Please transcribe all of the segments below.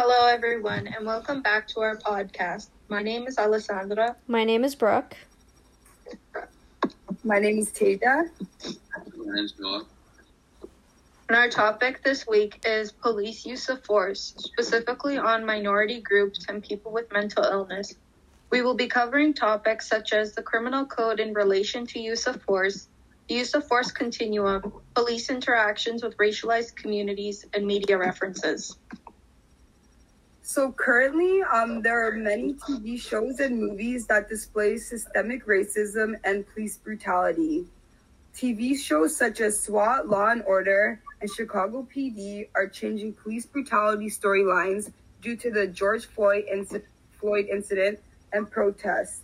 Hello, everyone, and welcome back to our podcast. My name is Alessandra. My name is Brooke. My name is Tada. My name's Noah. And our topic this week is police use of force, specifically on minority groups and people with mental illness. We will be covering topics such as the criminal code in relation to use of force, the use of force continuum, police interactions with racialized communities, and media references. So currently, um, there are many TV shows and movies that display systemic racism and police brutality. TV shows such as SWAT, Law and Order, and Chicago PD are changing police brutality storylines due to the George Floyd, inc- Floyd incident and protest.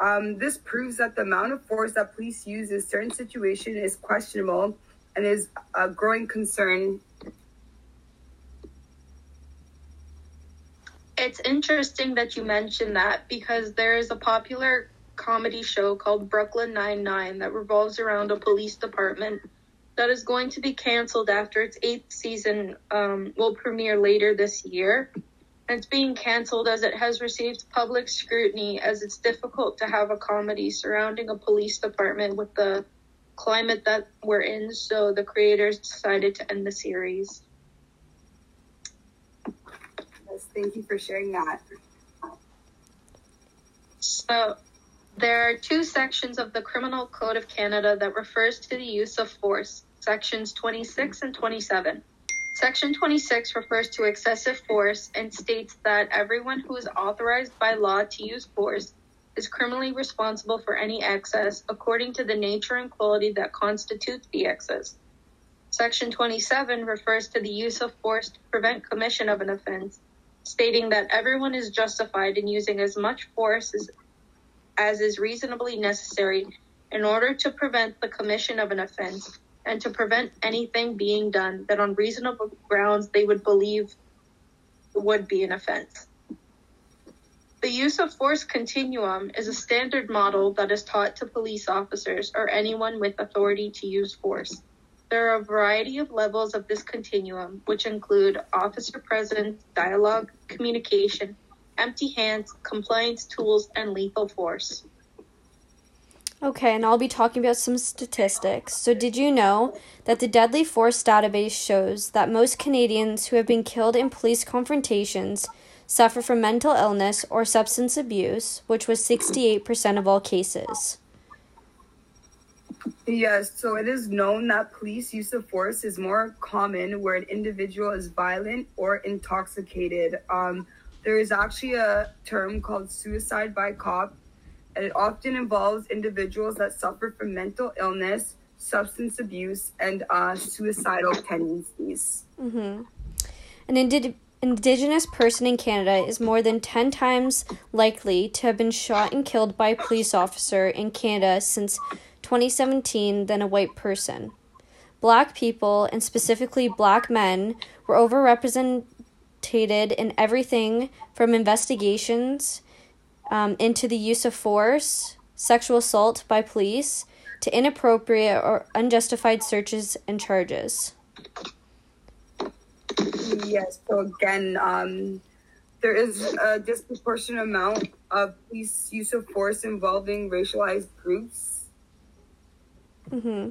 Um, this proves that the amount of force that police use in certain situations is questionable and is a growing concern. It's interesting that you mentioned that because there is a popular comedy show called Brooklyn Nine-Nine that revolves around a police department that is going to be canceled after its eighth season um, will premiere later this year. It's being canceled as it has received public scrutiny as it's difficult to have a comedy surrounding a police department with the climate that we're in. So the creators decided to end the series. Yes, thank you for sharing that. So there are two sections of the Criminal Code of Canada that refers to the use of force, sections 26 and 27. Section 26 refers to excessive force and states that everyone who is authorized by law to use force is criminally responsible for any excess according to the nature and quality that constitutes the excess. Section 27 refers to the use of force to prevent commission of an offense, stating that everyone is justified in using as much force as, as is reasonably necessary in order to prevent the commission of an offense and to prevent anything being done that on reasonable grounds they would believe would be an offense. The use of force continuum is a standard model that is taught to police officers or anyone with authority to use force. There are a variety of levels of this continuum, which include officer presence, dialogue, communication, empty hands, compliance tools, and lethal force. Okay, and I'll be talking about some statistics. So, did you know that the Deadly Force database shows that most Canadians who have been killed in police confrontations suffer from mental illness or substance abuse, which was 68% of all cases? Yes, so it is known that police use of force is more common where an individual is violent or intoxicated. Um, there is actually a term called suicide by cop, and it often involves individuals that suffer from mental illness, substance abuse, and uh, suicidal tendencies. Mm-hmm. An indi- Indigenous person in Canada is more than 10 times likely to have been shot and killed by a police officer in Canada since 2017 than a white person. Black people, and specifically black men, were overrepresented in everything from investigations um, into the use of force, sexual assault by police, to inappropriate or unjustified searches and charges. Yes, so again, um, there is a disproportionate amount of police use of force involving racialized groups. Mm-hmm.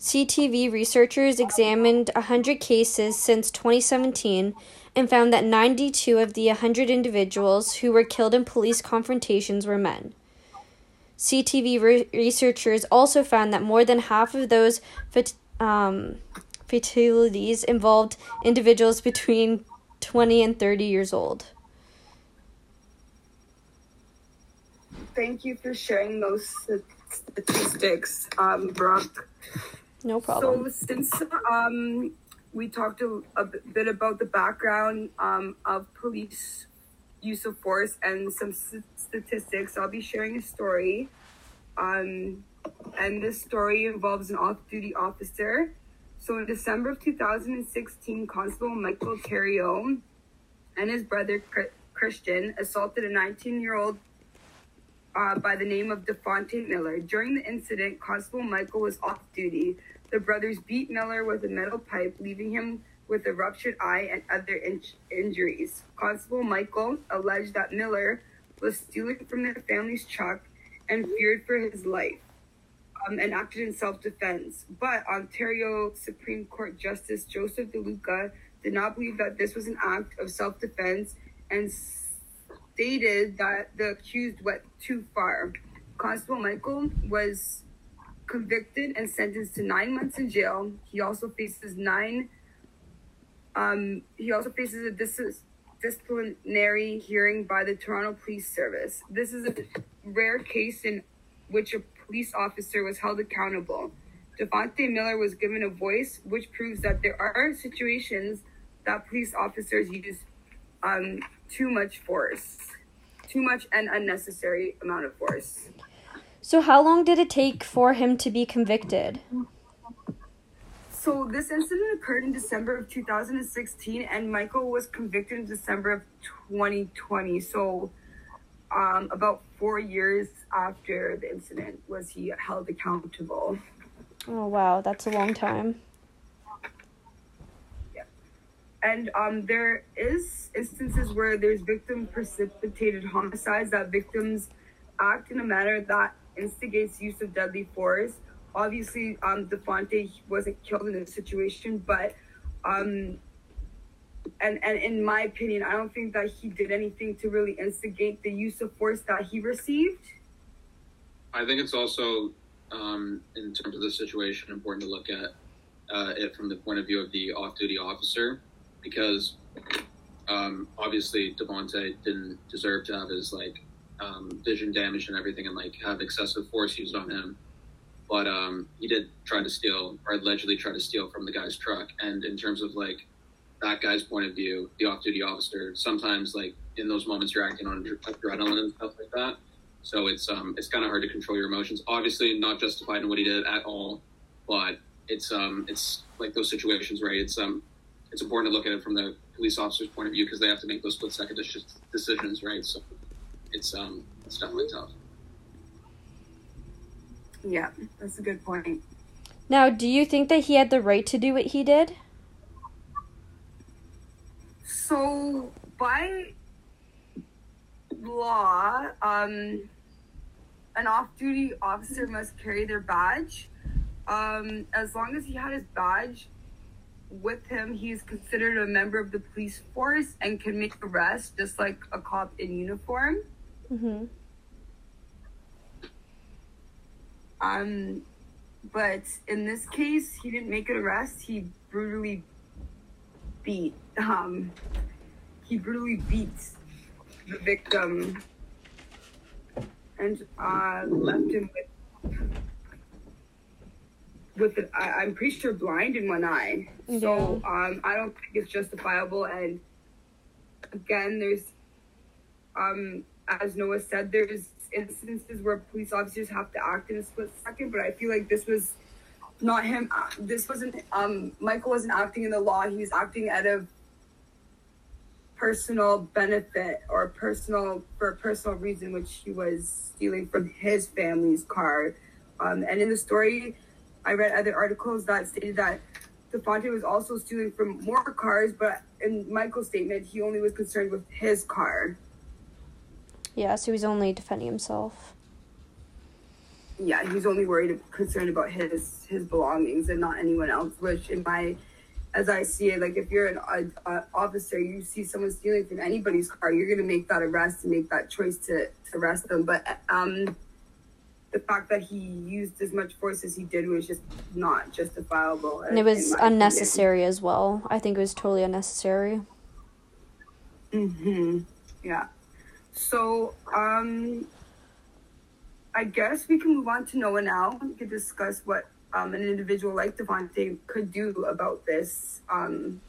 CTV researchers examined 100 cases since 2017 and found that 92 of the 100 individuals who were killed in police confrontations were men. CTV re- researchers also found that more than half of those fat- um, fatalities involved individuals between 20 and 30 years old. Thank you for sharing those statistics, um, Brooke. No problem. So since um, we talked a, a bit about the background um, of police use of force and some s- statistics, I'll be sharing a story. Um, and this story involves an off-duty officer. So in December of 2016, Constable Michael Theriault and his brother Christian assaulted a 19-year-old uh, by the name of Dafonte Miller. During the incident, Constable Michael was off duty. The brothers beat Miller with a metal pipe, leaving him with a ruptured eye and other in- injuries. Constable Michael alleged that Miller was stealing from their family's truck and feared for his life um, and acted in self defense. But Ontario Supreme Court Justice Joseph Di Luca did not believe that this was an act of self defense and stated that the accused went too far. Constable Michael was convicted and sentenced to nine months in jail. He also faces nine. Um, he also faces a dis- disciplinary hearing by the Toronto Police Service. This is a rare case in which a police officer was held accountable. Devontae Miller was given a voice, which proves that there are situations that police officers use um, too much force, too much and unnecessary amount of force. So, how long did it take for him to be convicted? So this incident occurred in December of 2016, and Michael was convicted in December of 2020. So, um, about four years after the incident was he held accountable. Oh, wow, that's a long time. And um, there is instances where there's victim precipitated homicides that victims act in a manner that instigates use of deadly force. Obviously, um, Dafonte wasn't killed in this situation, but um, and and in my opinion, I don't think that he did anything to really instigate the use of force that he received. I think it's also, um, in terms of the situation, important to look at uh, it from the point of view of the off-duty officer because um, obviously Devonte didn't deserve to have his like um, vision damaged and everything, and like have excessive force used on him. But um, he did try to steal, or allegedly try to steal from the guy's truck. And in terms of like that guy's point of view, the off-duty officer, sometimes like in those moments you're acting on adrenaline and stuff like that. So it's um it's kind of hard to control your emotions. Obviously, not justified in what he did at all, but it's um it's like those situations, right? It's um it's important to look at it from the police officer's point of view because they have to make those split second decisions, right? So it's um it's definitely tough. Yeah, that's a good point. Now, do you think that he had the right to do what he did? So by law, um, an off-duty officer must carry their badge. Um, as long as he had his badge with him, he's considered a member of the police force and can make arrests just like a cop in uniform. Mm-hmm. Um, but in this case, he didn't make an arrest. He brutally beat. Um, he brutally beats the victim and uh, left him with with an, I, I'm pretty sure blind in one eye. So um, I don't think it's justifiable. And again, there's um, as Noah said, there's instances where police officers have to act in a split second, but I feel like this was not him. uh, This wasn't um, Michael wasn't acting in the law. He was acting out of personal benefit or personal for a personal reason, which he was stealing from his family's car. Um, and in the story, I read other articles that stated that Dafonte was also stealing from more cars, but in Michael's statement, he only was concerned with his car. Yeah, so he's only defending himself. Yeah, he's only worried, concerned about his his belongings and not anyone else. Which, in my, as I see it, like if you're an uh, uh, officer, you see someone stealing from anybody's car, you're gonna make that arrest and make that choice to, to arrest them. But um, the fact that he used as much force as he did was just not justifiable. And it was unnecessary as well. I think it was totally unnecessary. Mm-hmm. Yeah. So, um, I guess we can move on to Noah now. We could discuss what um, an individual like Devontae could do about this. Um,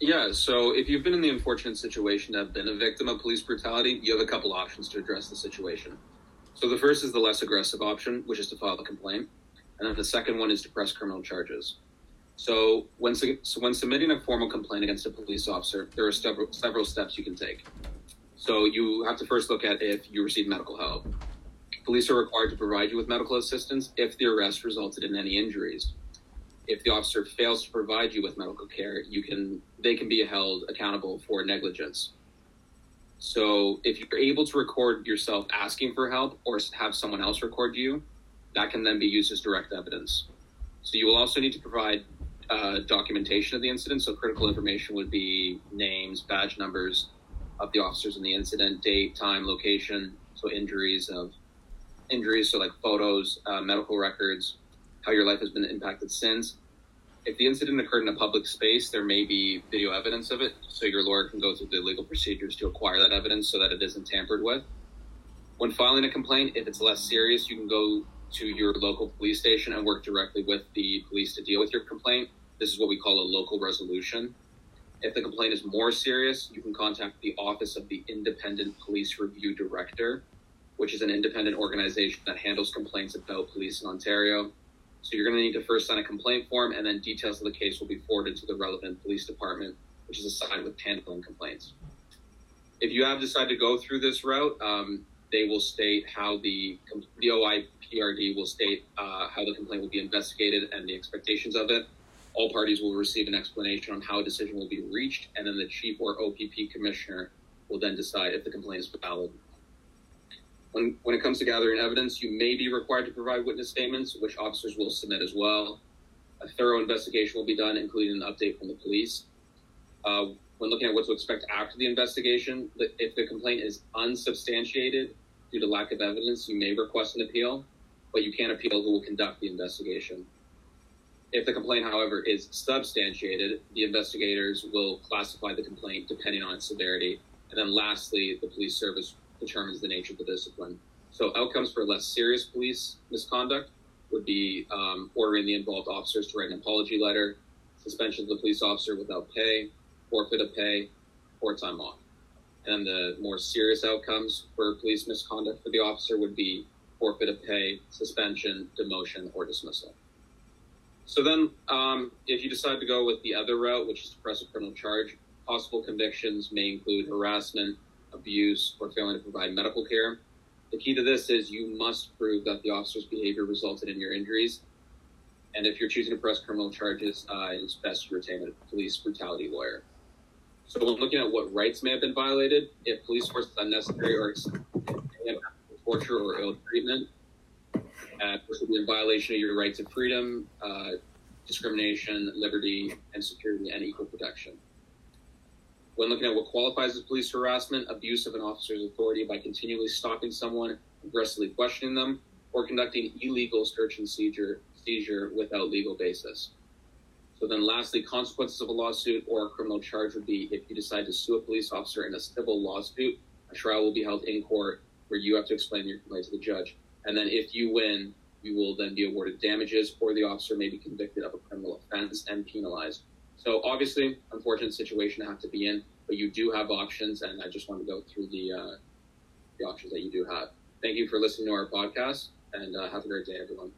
Yeah, so if you've been in the unfortunate situation to have been a victim of police brutality, you have a couple options to address the situation. So the first is the less aggressive option, which is to file a complaint, and then the second one is to press criminal charges. So when so when submitting a formal complaint against a police officer, there are several several steps you can take. So you have to first look at if you received medical help. Police are required to provide you with medical assistance if the arrest resulted in any injuries. if the officer fails to provide you with medical care, you can they can be held accountable for negligence. So if you're able to record yourself asking for help or have someone else record you, that can then be used as direct evidence. So you will also need to provide uh, documentation of the incident. So critical information would be names, badge numbers of the officers in the incident, date, time, location. So injuries of injuries, so like photos, uh, medical records, how your life has been impacted since. If the incident occurred in a public space, there may be video evidence of it, so your lawyer can go through the legal procedures to acquire that evidence so that it isn't tampered with. When filing a complaint, if it's less serious, you can go to your local police station and work directly with the police to deal with your complaint. This is what we call a local resolution. If the complaint is more serious, you can contact the Office of the Independent Police Review Director, which is an independent organization that handles complaints about police in Ontario. So you're going to need to first sign a complaint form, and then details of the case will be forwarded to the relevant police department, which is assigned with handling complaints. If you have decided to go through this route, um, they will state how the the OIPRD will state uh, how the complaint will be investigated and the expectations of it. All parties will receive an explanation on how a decision will be reached, and then the chief or OPP commissioner will then decide if the complaint is valid. When, when it comes to gathering evidence, you may be required to provide witness statements, which officers will submit as well. A thorough investigation will be done, including an update from the police. Uh, when looking at what to expect after the investigation, if the complaint is unsubstantiated due to lack of evidence, you may request an appeal, but you can't appeal who will conduct the investigation. If the complaint, however, is substantiated, the investigators will classify the complaint depending on its severity. And then lastly, the police service determines the nature of the discipline. So outcomes for less serious police misconduct would be um, ordering the involved officers to write an apology letter, suspension of the police officer without pay, forfeit of pay, or time off. And the more serious outcomes for police misconduct for the officer would be forfeit of pay, suspension, demotion, or dismissal. So then, um, if you decide to go with the other route, which is to press a criminal charge, possible convictions may include harassment, abuse, or failing to provide medical care. The key to this is you must prove that the officer's behavior resulted in your injuries. And if you're choosing to press criminal charges, uh, it's best to retain a police brutality lawyer. So when looking at what rights may have been violated, if police force is unnecessary or torture or ill treatment, uh, this would be in violation of your right to freedom, uh, discrimination, liberty, and security, and equal protection. When looking at what qualifies as police harassment, abuse of an officer's authority by continually stopping someone, aggressively questioning them, or conducting illegal search and seizure, seizure without legal basis. So then lastly, consequences of a lawsuit or a criminal charge would be if you decide to sue a police officer in a civil lawsuit, a trial will be held in court where you have to explain your complaint to the judge. And then if you win, you will then be awarded damages or the officer may be convicted of a criminal offense and penalized. So obviously, unfortunate situation to have to be in, but you do have options, and I just want to go through the uh, the options that you do have. Thank you for listening to our podcast, and uh, have a great day, everyone.